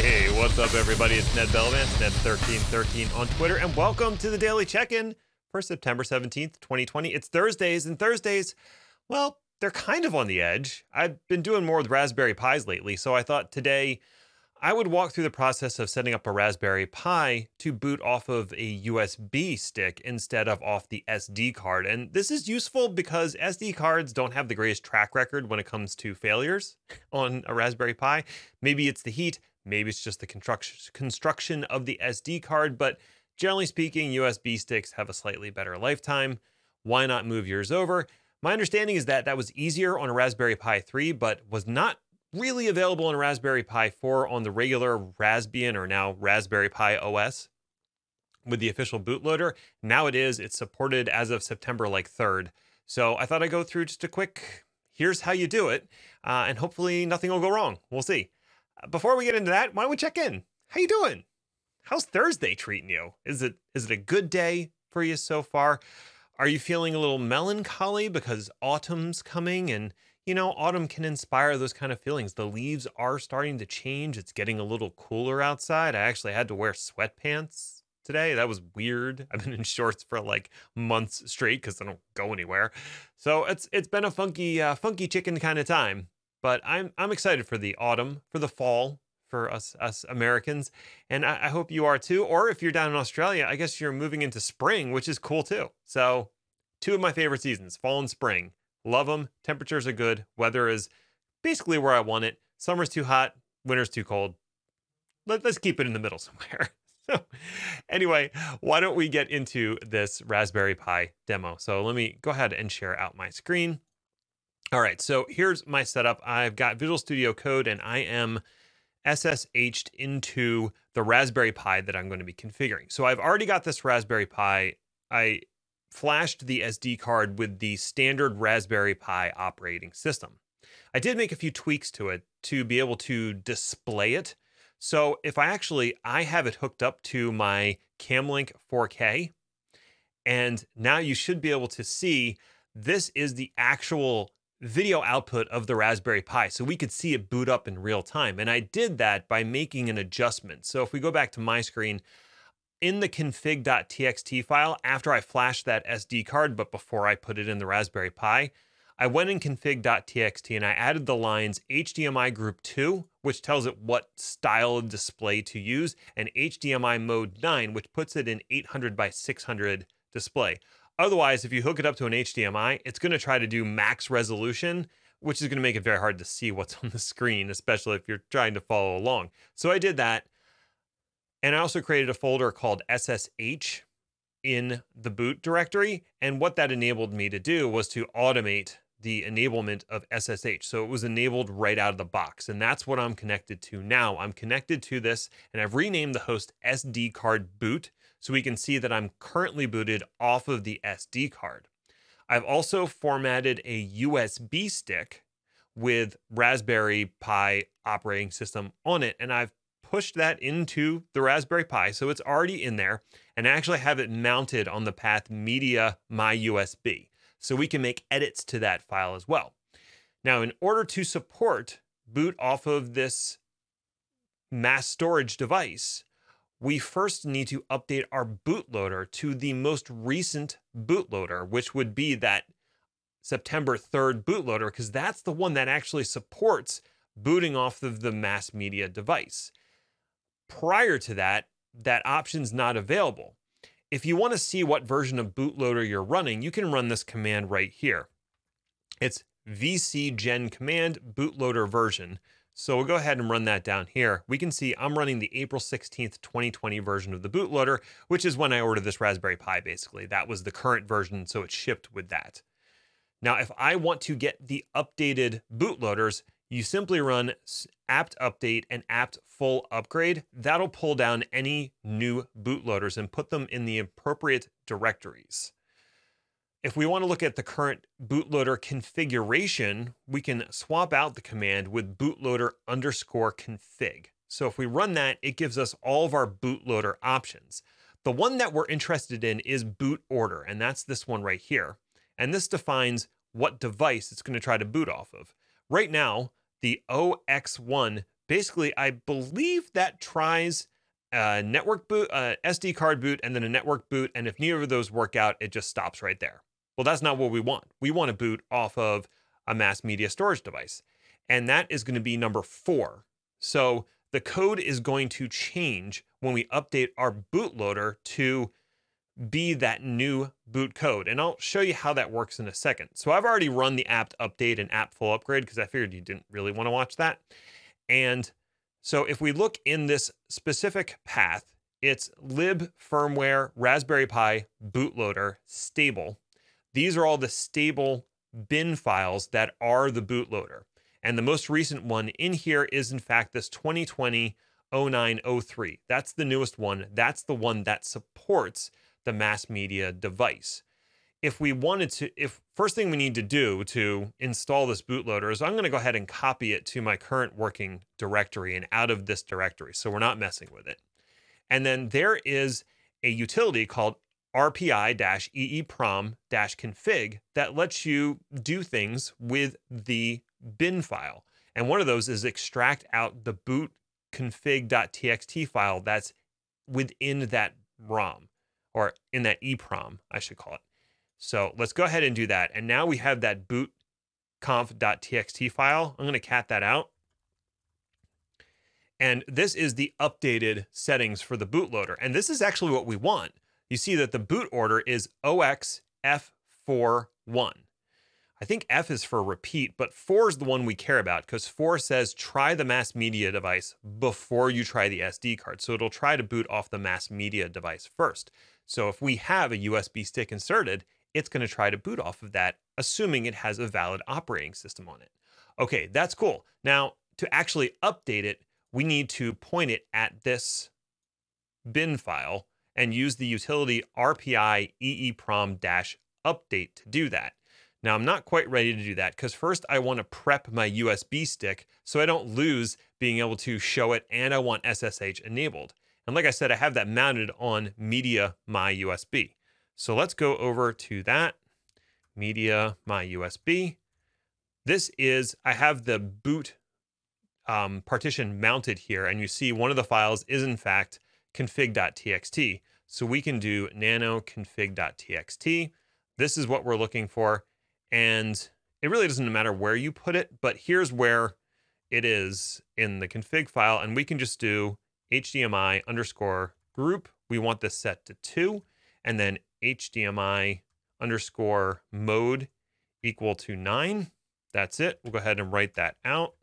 Hey, what's up, everybody? It's Ned Bellavance, Ned1313 on Twitter, and welcome to the Daily Check In for September 17th, 2020. It's Thursdays, and Thursdays, well, they're kind of on the edge. I've been doing more with Raspberry Pis lately, so I thought today I would walk through the process of setting up a Raspberry Pi to boot off of a USB stick instead of off the SD card. And this is useful because SD cards don't have the greatest track record when it comes to failures on a Raspberry Pi. Maybe it's the heat, maybe it's just the construction of the SD card, but generally speaking, USB sticks have a slightly better lifetime. Why not move yours over? My understanding is that that was easier on a Raspberry Pi 3, but was not really available on Raspberry Pi 4 on the regular Raspbian or now Raspberry Pi OS with the official bootloader. Now it is. It's supported as of September like 3rd. So I thought I'd go through just a quick here's how you do it, uh, and hopefully nothing will go wrong. We'll see. Before we get into that, why don't we check in? How you doing? How's Thursday treating you? Is it is it a good day for you so far? Are you feeling a little melancholy because autumn's coming and you know, autumn can inspire those kind of feelings. The leaves are starting to change. It's getting a little cooler outside. I actually had to wear sweatpants today. That was weird. I've been in shorts for like months straight because I don't go anywhere. So it's it's been a funky uh, funky chicken kind of time. But I'm I'm excited for the autumn, for the fall, for us us Americans, and I, I hope you are too. Or if you're down in Australia, I guess you're moving into spring, which is cool too. So two of my favorite seasons, fall and spring. Love them. Temperatures are good. Weather is basically where I want it. Summer's too hot. Winter's too cold. Let, us keep it in the middle somewhere. so, anyway, why don't we get into this Raspberry Pi demo? So, let me go ahead and share out my screen. All right, so here's my setup. I've got Visual Studio Code and I am SSH'd into the Raspberry Pi that I'm going to be configuring. So I've already got this Raspberry Pi. I flashed the SD card with the standard Raspberry Pi operating system. I did make a few tweaks to it to be able to display it. So if I actually I have it hooked up to my Camlink 4K and now you should be able to see this is the actual video output of the Raspberry Pi so we could see it boot up in real time. And I did that by making an adjustment. So if we go back to my screen, in the config.txt file after I flashed that SD card, but before I put it in the Raspberry Pi. I went in config.txt and I added the lines HDMI group 2, which tells it what style of display to use, and HDMI mode 9, which puts it in 800 by 600 display. Otherwise, if you hook it up to an HDMI, it's going to try to do max resolution, which is going to make it very hard to see what's on the screen, especially if you're trying to follow along. So I did that. And I also created a folder called SSH in the boot directory. And what that enabled me to do was to automate the enablement of SSH. So it was enabled right out of the box. And that's what I'm connected to now. I'm connected to this and I've renamed the host SD card boot so we can see that I'm currently booted off of the SD card. I've also formatted a USB stick with Raspberry Pi operating system on it. And I've pushed that into the Raspberry Pi. So it's already in there and actually have it mounted on the path media my USB. So we can make edits to that file as well. Now, in order to support boot off of this mass storage device, we first need to update our bootloader to the most recent bootloader, which would be that September 3rd bootloader, because that's the one that actually supports booting off of the mass media device prior to that, that option's not available. If you want to see what version of bootloader you're running, you can run this command right here. It's vcgen command bootloader version. So we'll go ahead and run that down here. We can see I'm running the April 16th, 2020 version of the bootloader, which is when I ordered this Raspberry Pi, basically. That was the current version, so it shipped with that. Now, if I want to get the updated bootloaders, you simply run apt update and apt full upgrade. That'll pull down any new bootloaders and put them in the appropriate directories. If we want to look at the current bootloader configuration, we can swap out the command with bootloader underscore config. So if we run that, it gives us all of our bootloader options. The one that we're interested in is boot order, and that's this one right here. And this defines what device it's going to try to boot off of. Right now, the OX1 basically, I believe that tries a network boot, a SD card boot, and then a network boot. And if neither of those work out, it just stops right there. Well, that's not what we want. We want to boot off of a mass media storage device. And that is going to be number four. So the code is going to change when we update our bootloader to be that new boot code. And I'll show you how that works in a second. So I've already run the apt update and apt full upgrade because I figured you didn't really want to watch that. And so if we look in this specific path, it's lib firmware Raspberry Pi bootloader stable. These are all the stable bin files that are the bootloader. And the most recent one in here is, in fact, this 2020 0903. That's the newest one. That's the one that supports the mass media device. If we wanted to, if first thing we need to do to install this bootloader is I'm going to go ahead and copy it to my current working directory and out of this directory. So we're not messing with it. And then there is a utility called rpi-eeprom-config that lets you do things with the bin file. And one of those is extract out the boot config.txt file that's within that ROM or in that EEPROM, I should call it. So let's go ahead and do that. And now we have that boot conf.txt file. I'm going to cat that out. And this is the updated settings for the bootloader. And this is actually what we want. You see that the boot order is OXF41. I think F is for repeat, but 4 is the one we care about because 4 says try the mass media device before you try the SD card. So it'll try to boot off the mass media device first. So if we have a USB stick inserted, it's going to try to boot off of that, assuming it has a valid operating system on it. Okay, that's cool. Now, to actually update it, we need to point it at this bin file and use the utility RPI EEPROM update to do that. Now, I'm not quite ready to do that because first I want to prep my USB stick so I don't lose being able to show it and I want SSH enabled. And like I said, I have that mounted on Media My USB. So let's go over to that Media My USB. This is, I have the boot um, partition mounted here, and you see one of the files is in fact config.txt. So we can do nano config.txt. This is what we're looking for. And it really doesn't matter where you put it, but here's where it is in the config file. And we can just do HDMI underscore group. We want this set to two, and then HDMI underscore mode equal to nine. That's it. We'll go ahead and write that out.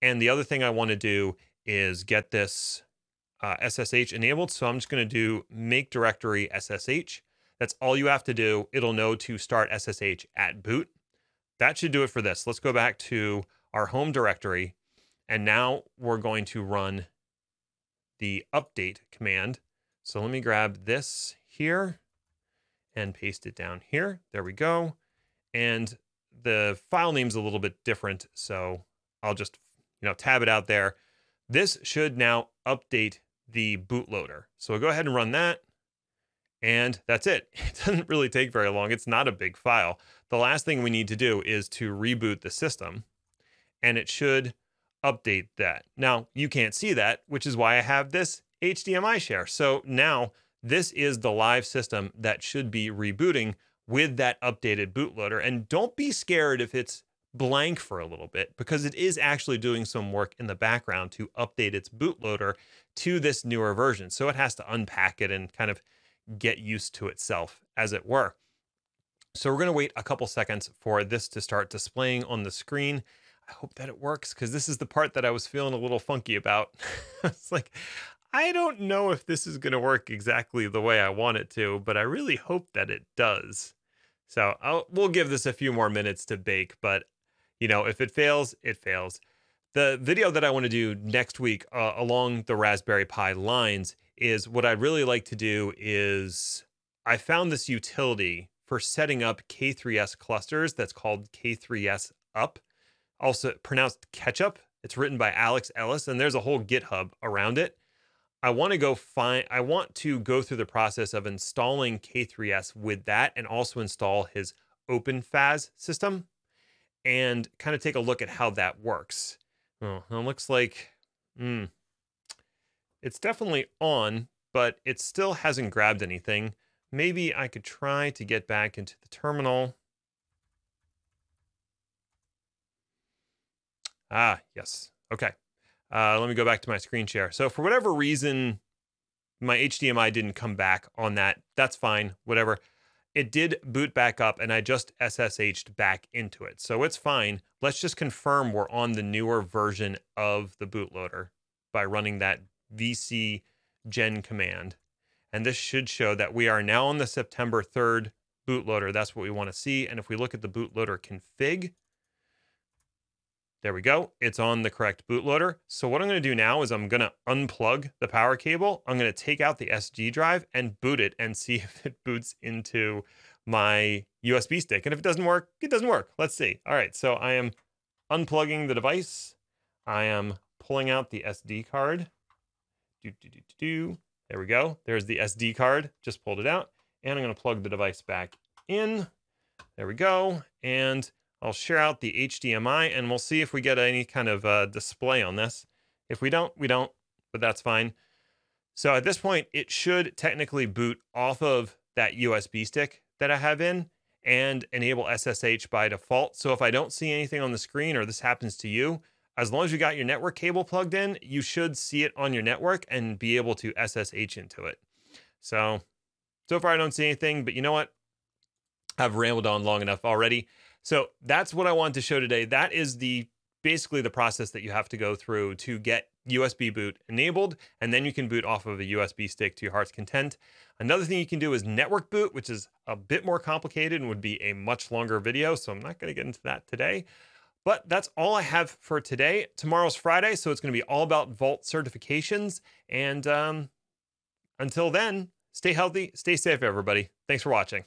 And the other thing I want to do is get this uh, SSH enabled. So I'm just going to do make directory SSH. That's all you have to do. It'll know to start SSH at boot. That should do it for this. Let's go back to our home directory. And now we're going to run the update command. So let me grab this here and paste it down here. There we go. And the file name's a little bit different. So I'll just, you know, tab it out there. This should now update the bootloader. So go ahead and run that. And that's it. It doesn't really take very long. It's not a big file. The last thing we need to do is to reboot the system, and it should update that. Now, you can't see that, which is why I have this HDMI share. So now this is the live system that should be rebooting with that updated bootloader. And don't be scared if it's blank for a little bit because it is actually doing some work in the background to update its bootloader to this newer version. So it has to unpack it and kind of get used to itself, as it were. So we're going to wait a couple seconds for this to start displaying on the screen. I hope that it works because this is the part that I was feeling a little funky about. it's like, I don't know if this is going to work exactly the way I want it to, but I really hope that it does. So I'll, we'll give this a few more minutes to bake, but you know, if it fails, it fails. The video that I want to do next week uh, along the Raspberry Pi lines is what I'd really like to do is I found this utility for setting up K3S clusters that's called K3S up, also pronounced ketchup. It's written by Alex Ellis, and there's a whole GitHub around it. I want to go find, I want to go through the process of installing K3S with that and also install his OpenFaaS system and kind of take a look at how that works. Oh, it looks like Hmm. It's definitely on, but it still hasn't grabbed anything. Maybe I could try to get back into the terminal. Ah, yes. Okay. Uh, let me go back to my screen share. So for whatever reason, my HDMI didn't come back on that. That's fine. Whatever. It did boot back up and I just SSH'd back into it. So it's fine. Let's just confirm we're on the newer version of the bootloader by running that vc gen command. And this should show that we are now on the September 3rd bootloader. That's what we want to see. And if we look at the bootloader config, there we go. It's on the correct bootloader. So what I'm going to do now is I'm going to unplug the power cable. I'm going to take out the SD drive and boot it and see if it boots into my USB stick. And if it doesn't work, it doesn't work. Let's see. All right. So I am unplugging the device. I am pulling out the SD card. Do, do, do, do. There we go. There's the SD card. Just pulled it out. And I'm going to plug the device back in. There we go. And I'll share out the HDMI and we'll see if we get any kind of uh, display on this. If we don't, we don't, but that's fine. So at this point, it should technically boot off of that USB stick that I have in and enable SSH by default. So if I don't see anything on the screen or this happens to you, as long as you got your network cable plugged in, you should see it on your network and be able to SSH into it. So, so far I don't see anything, but you know what? I've rambled on long enough already. So that's what I wanted to show today. That is the basically the process that you have to go through to get USB boot enabled, and then you can boot off of a USB stick to your heart's content. Another thing you can do is network boot, which is a bit more complicated and would be a much longer video. So I'm not going to get into that today. But that's all I have for today. Tomorrow's Friday, so it's going to be all about Vault certifications. And um, until then, stay healthy, stay safe, everybody. Thanks for watching.